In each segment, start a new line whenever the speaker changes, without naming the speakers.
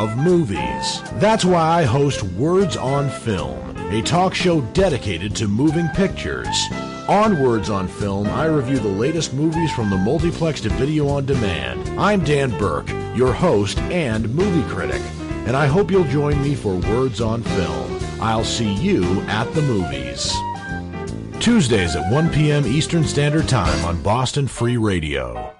love movies. That's why I host Words on Film, a talk show dedicated to moving pictures. On Words on Film, I review the latest movies from the multiplex to video on demand. I'm Dan Burke, your host and movie critic, and I hope you'll join me for Words on Film. I'll see you at the movies. Tuesdays at 1 p.m. Eastern Standard Time on Boston Free Radio.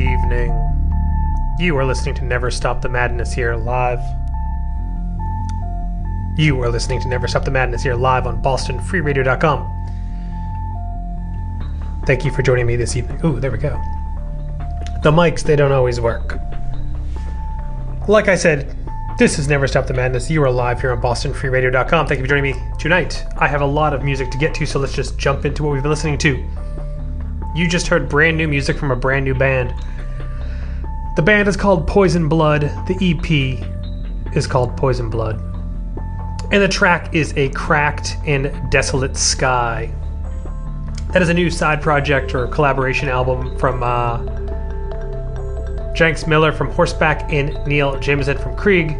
Evening. You are listening to Never Stop the Madness here live. You are listening to Never Stop the Madness here live on BostonFreeRadio.com. Thank you for joining me this evening. Ooh, there we go. The mics, they don't always work. Like I said, this is Never Stop the Madness. You are live here on BostonFreeRadio.com. Thank you for joining me tonight. I have a lot of music to get to, so let's just jump into what we've been listening to. You just heard brand new music from a brand new band. The band is called Poison Blood. The EP is called Poison Blood. And the track is A Cracked and Desolate Sky. That is a new side project or collaboration album from uh, Jenks Miller from Horseback and Neill Jameson from Krieg.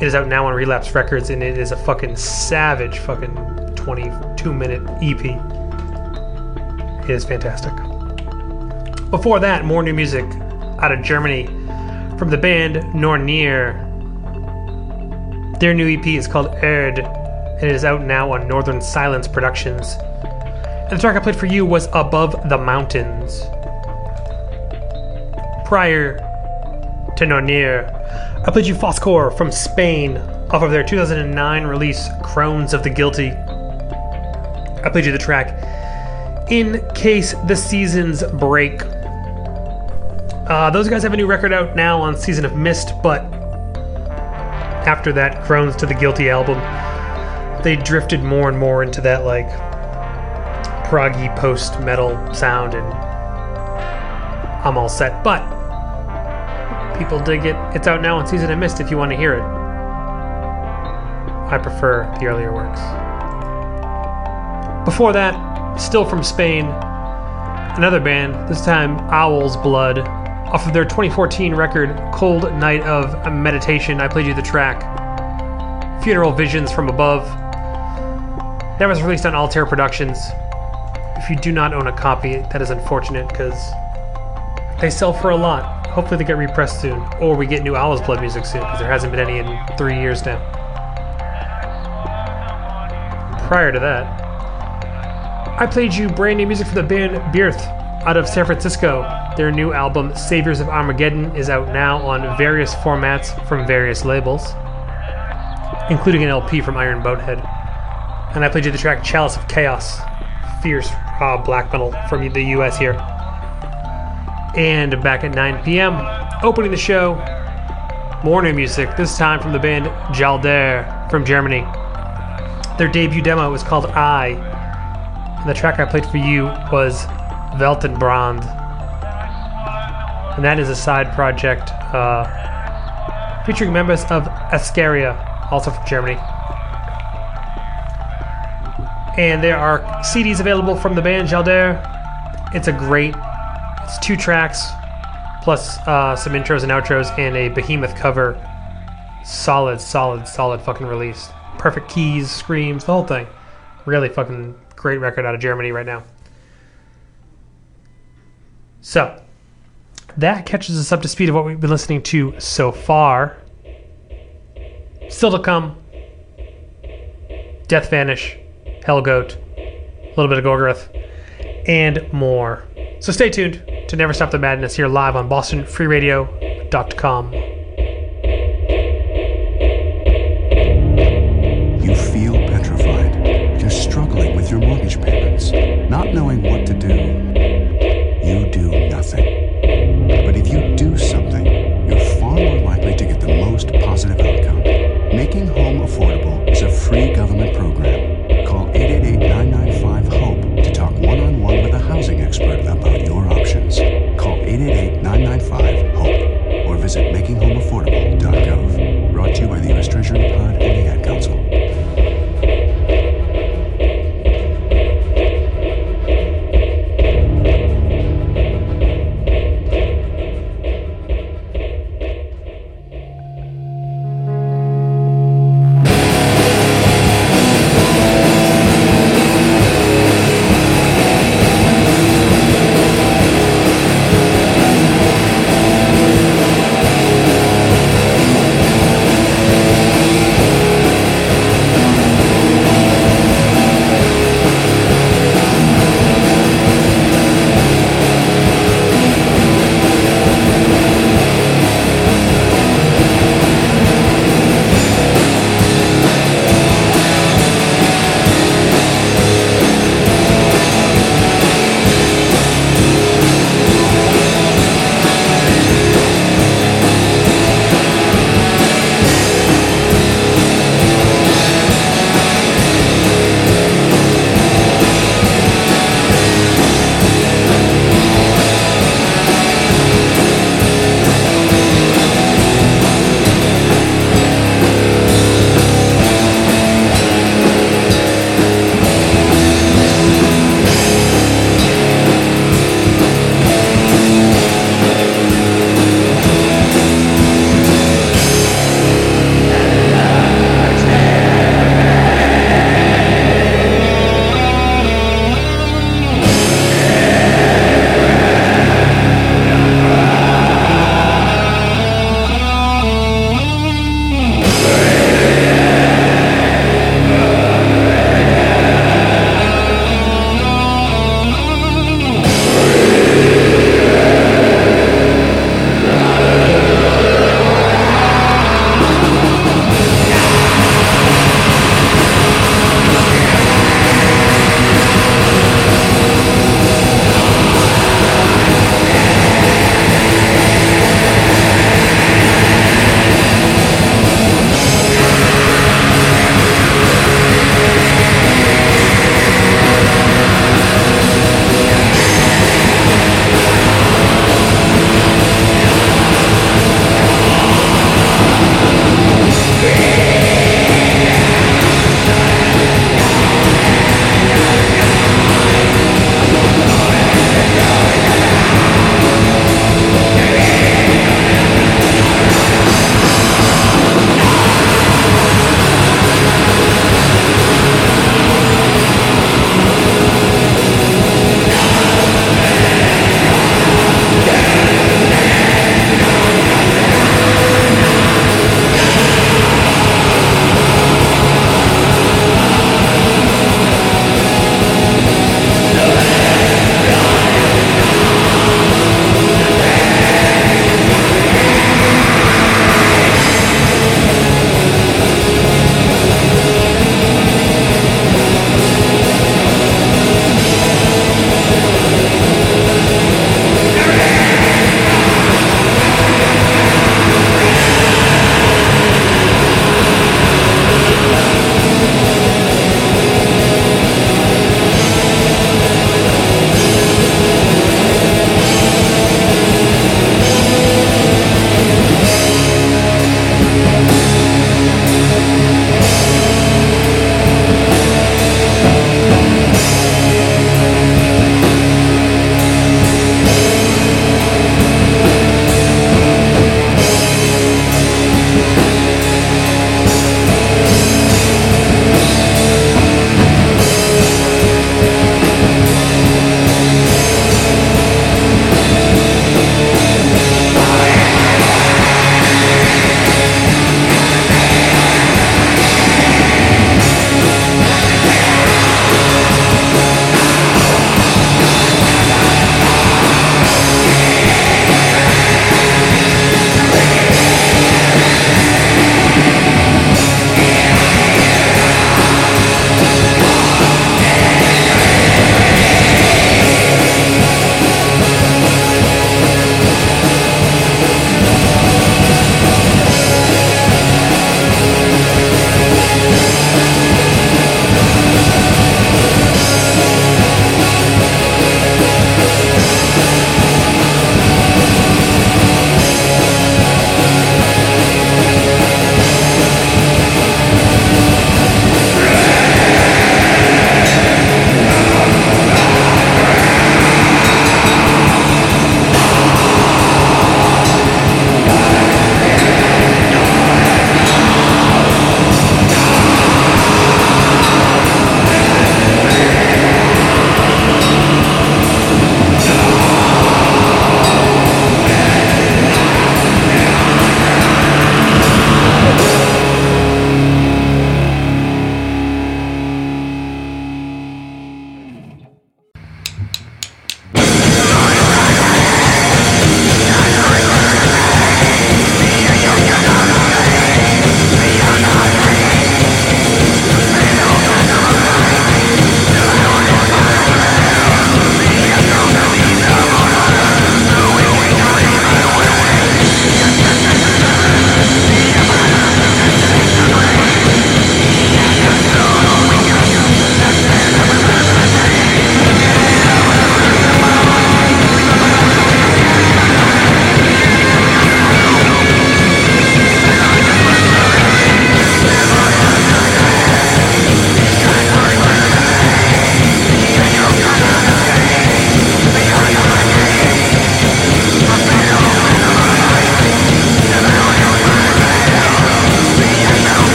It is out now on Relapse Records and it is a fucking savage fucking 22 minute EP. Is fantastic. Before that, more new music out of Germany from the band Nornir. Their new EP is called Erd and it is out now on Northern Silence Productions. And the track I played for you was Above the Mountains. Prior to Nornir, I played you Foscor from Spain off of their 2009 release Groans of the Guilty. I played you the track In Case the Seasons Break. Uh, those guys have a new record out now on Season of Mist, but after that Groans to the Guilty album, they drifted more and more into that like proggy post metal sound, and I'm all set. But people dig it. It's out now on Season of Mist if you want to hear it. I prefer the earlier works. Before that, still from Spain, another band, this time Owl's Blood, off of their 2014 record Cold Night of Meditation. I played you the track Funeral Visions from Above. That was released on Altair Productions. If you do not own a copy, that is unfortunate because they sell for a lot. Hopefully, they get repressed soon, or we get new Owl's Blood music soon because there hasn't been any in three years now. Prior to that, I played you brand new music for the band Beerth out of San Francisco. Their new album, Saviors of Armageddon, is out now on various formats from various labels, including an LP from Iron Bonehead. And I played you the track Chalice of Chaos, fierce uh, black metal from the US here. And back at 9 p.m., opening the show, more new music, this time from the band Jalder from Germany. Their debut demo was called I, and the track I played for you was Weltenbrand. And that is a side project uh, featuring members of Ascaria, also from Germany. And there are CDs available from the band Jalder. It's a great, it's two tracks, plus uh, some intros and outros, and a behemoth cover. Solid, solid, solid fucking release. Perfect keys, screams, the whole thing. Really fucking great record out of Germany right now. So, that catches us up to speed of what we've been listening to so far. Still to come Death Vanish, Hellgoat, a little bit of Gorgoroth, and more. So stay tuned to Never Stop the Madness here live on BostonFreeRadio.com.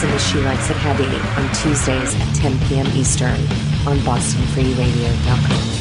James and She Likes It Hadley on
Tuesdays at 10 p.m. Eastern on BostonFreeRadio.com.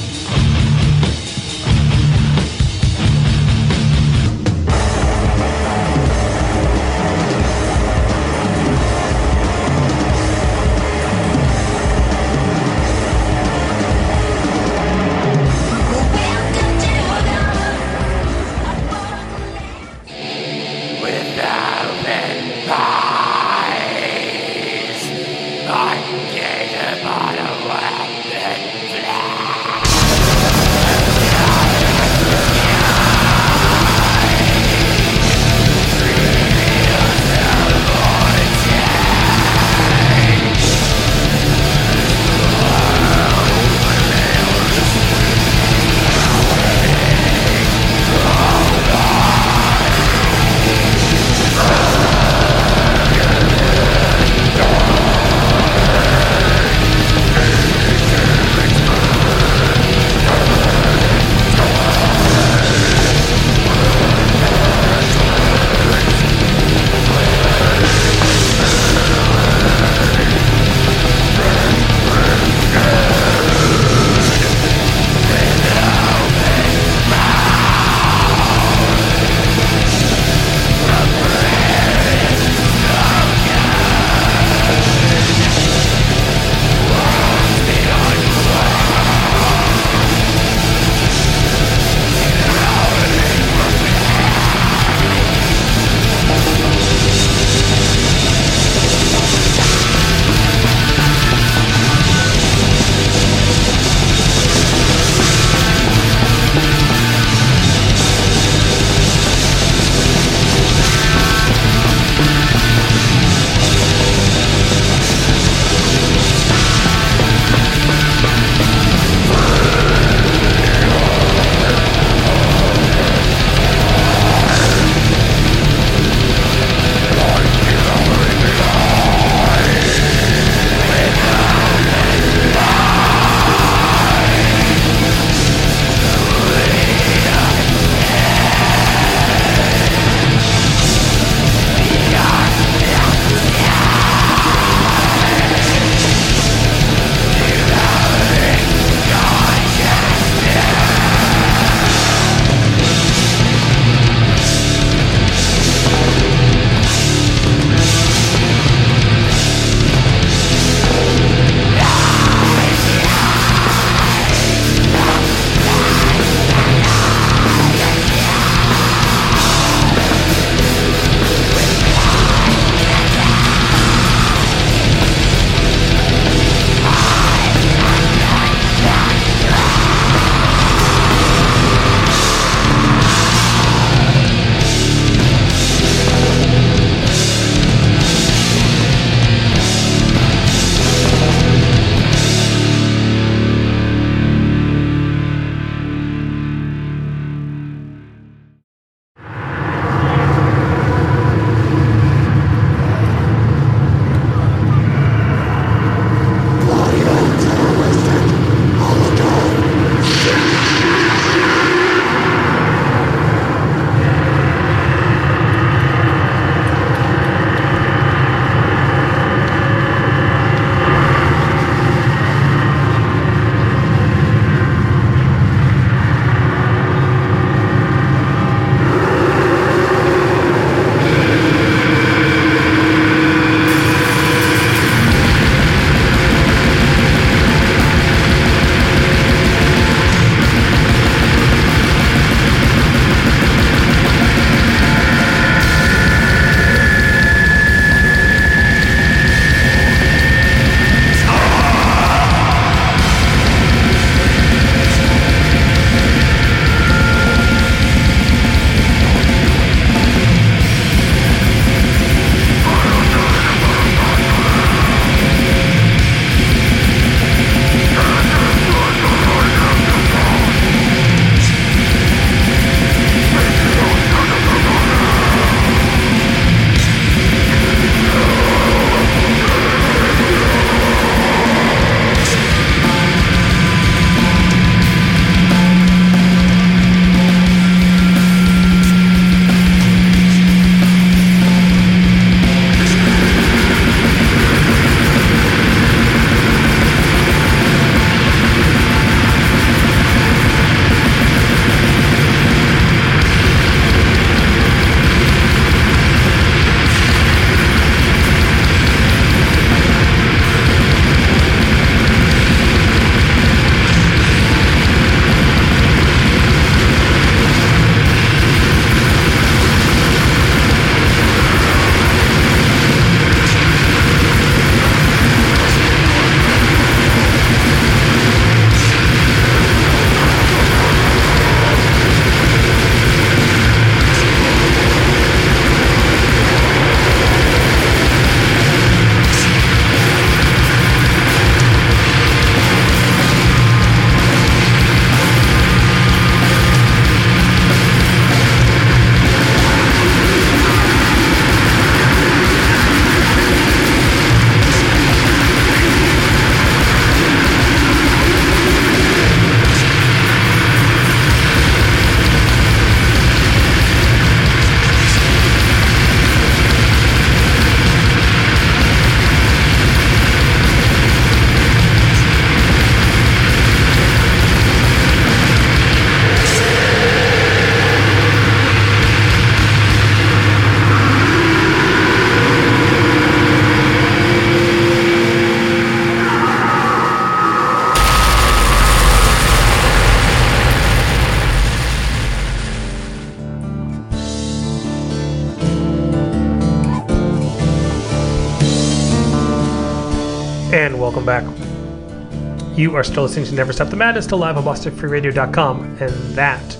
You are still listening to Never Stop the Madness, still live on BostonFreeRadio.com, and that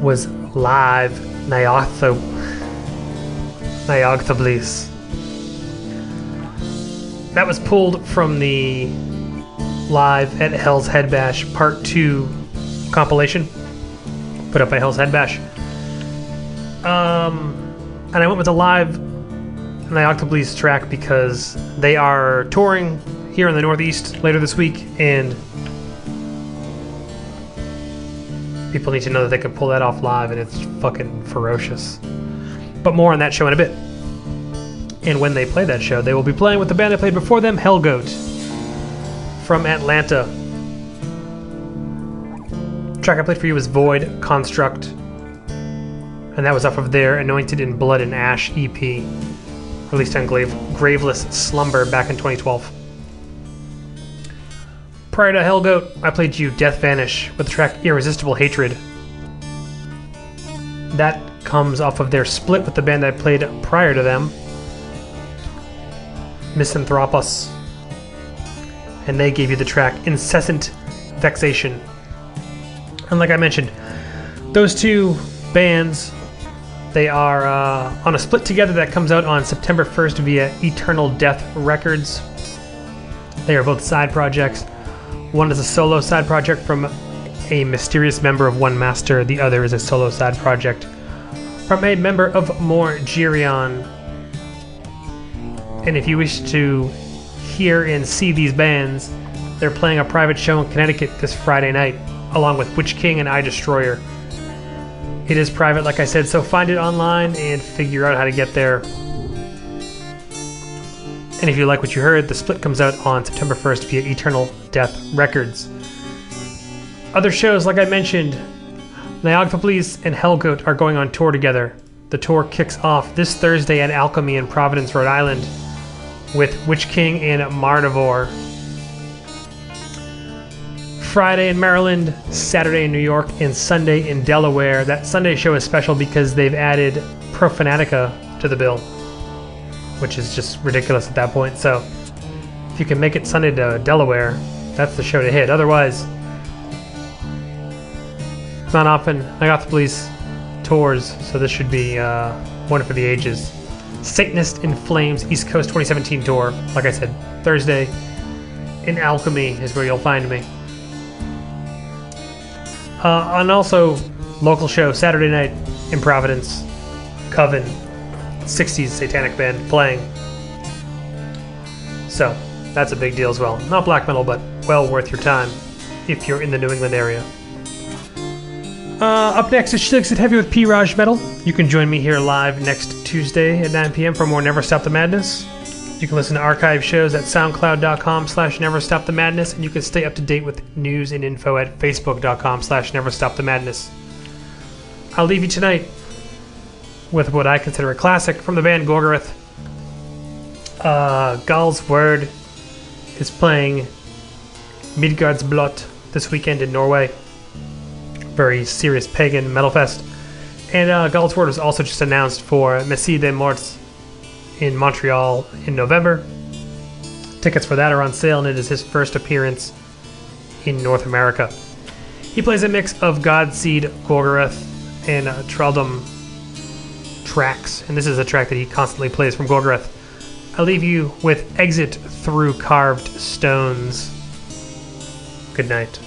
was live Nyartho Nyogthaeblisz. That was pulled from the live at Hell's Head Bash Part 2 compilation put up by Hell's Head Bash. Um, and I went with a live Nyogthaeblisz track because they are touring here in the Northeast later this week, and people need to know that they can pull that off live, and it's fucking ferocious. But more on that show in a bit. And when they play that show, they will be playing with the band they played before them, Hellgoat, from Atlanta. track I played for you was Void Construct, and that was off of their Anointed in Blood and Ash EP, released on Grave- Graveless Slumber back in 2012. Prior to Hellgoat, I played you Death Vanish with the track Irresistible Hatred. That comes off of their split with the band I played prior to them, Misanthropos. And they gave you the track Incessant Vexation. And like I mentioned, those two bands, they are uh, on a split together that comes out on September 1st via Eternal Death Records. They are both side projects. One is a solo side project from a mysterious member of One Master, the other is a solo side project from a member of Morgerion. And if you wish to hear and see these bands, they're playing a private show in Connecticut this Friday night, along with Witch King and Eye Destroyer. It is private, like I said, so find it online and figure out how to get there. And if you like what you heard, the split comes out on September 1st via Eternal Death Records. Other shows, like I mentioned, Nyogthaeblisz and Hellgoat are going on tour together. The tour kicks off this Thursday at Alchemy in Providence, Rhode Island, with Witch King and Marnivore. Friday in Maryland, Saturday in New York, and Sunday in Delaware. That Sunday show is special because they've added Profanatica to the bill, which is just ridiculous at that point. So, if you can make it Sunday to Delaware, that's the show to hit. Otherwise, not often. I got the police tours, so this should be uh, one for the ages. Satanist in Flames East Coast 2017 tour. Like I said, Thursday in Alchemy is where you'll find me. Uh, and also, local show Saturday night in Providence, Coven, 60s satanic band playing. So, that's a big deal as well. Not black metal, but well worth your time if you're in the New England area. Uh, up next is Shligs at Heavy with P. Raj Metal. You can join me here live next Tuesday at 9 p.m. for more Never Stop the Madness. You can listen to archive shows at soundcloud.com slash never stop the madness, and you can stay up to date with news and info at facebook.com slash never stop the madness. I'll leave you tonight with what I consider a classic from the band Gorgoroth. Uh, Gaahls Wyrd is playing Midgardsblot this weekend in Norway. Very serious pagan metal fest. And uh, Gaahls Wyrd was also just announced for Messe des Morts in Montreal in November. Tickets for that are on sale, and it is his first appearance in North America. He plays a mix of Godseed, Gorgoroth, and uh, Trelldom tracks, and this is a track that he constantly plays from Gorgoroth. I leave you with Exit Through Carved Stones. Good night.